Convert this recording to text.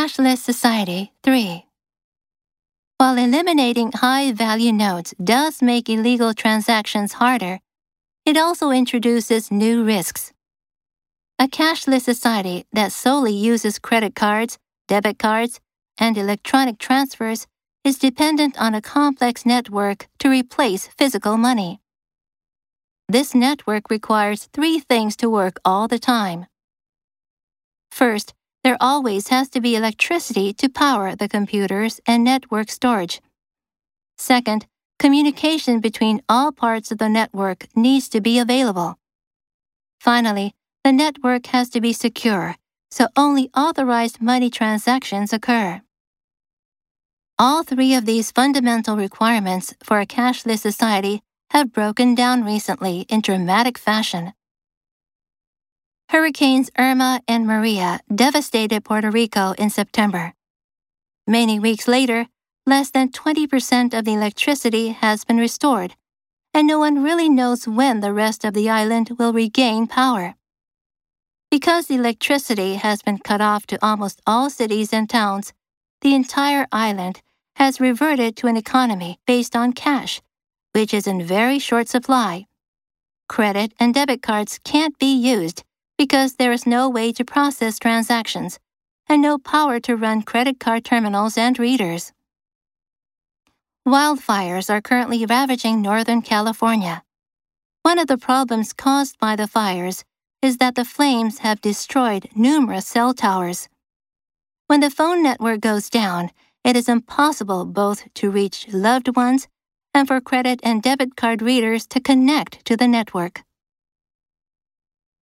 Cashless Society 3 While eliminating high value notes does make illegal transactions harder, it also introduces new risks. A cashless society that solely uses credit cards, debit cards, and electronic transfers is dependent on a complex network to replace physical money. This network requires three things to work all the time. First, there always has to be electricity to power the computers and network storage. Second, communication between all parts of the network needs to be available. Finally, the network has to be secure, so only authorized money transactions occur. All three of these fundamental requirements for a cashless society have broken down recently in dramatic fashion. Hurricanes Irma and Maria devastated Puerto Rico in September. Many weeks later, less than 20% of the electricity has been restored, and no one really knows when the rest of the island will regain power. Because electricity has been cut off to almost all cities and towns, the entire island has reverted to an economy based on cash, which is in very short supply. Credit and debit cards can't be used because there is no way to process transactions and no power to run credit card terminals and readers. Wildfires are currently ravaging Northern California. One of the problems caused by the fires is that the flames have destroyed numerous cell towers. When the phone network goes down, it is impossible both to reach loved ones and for credit and debit card readers to connect to the network.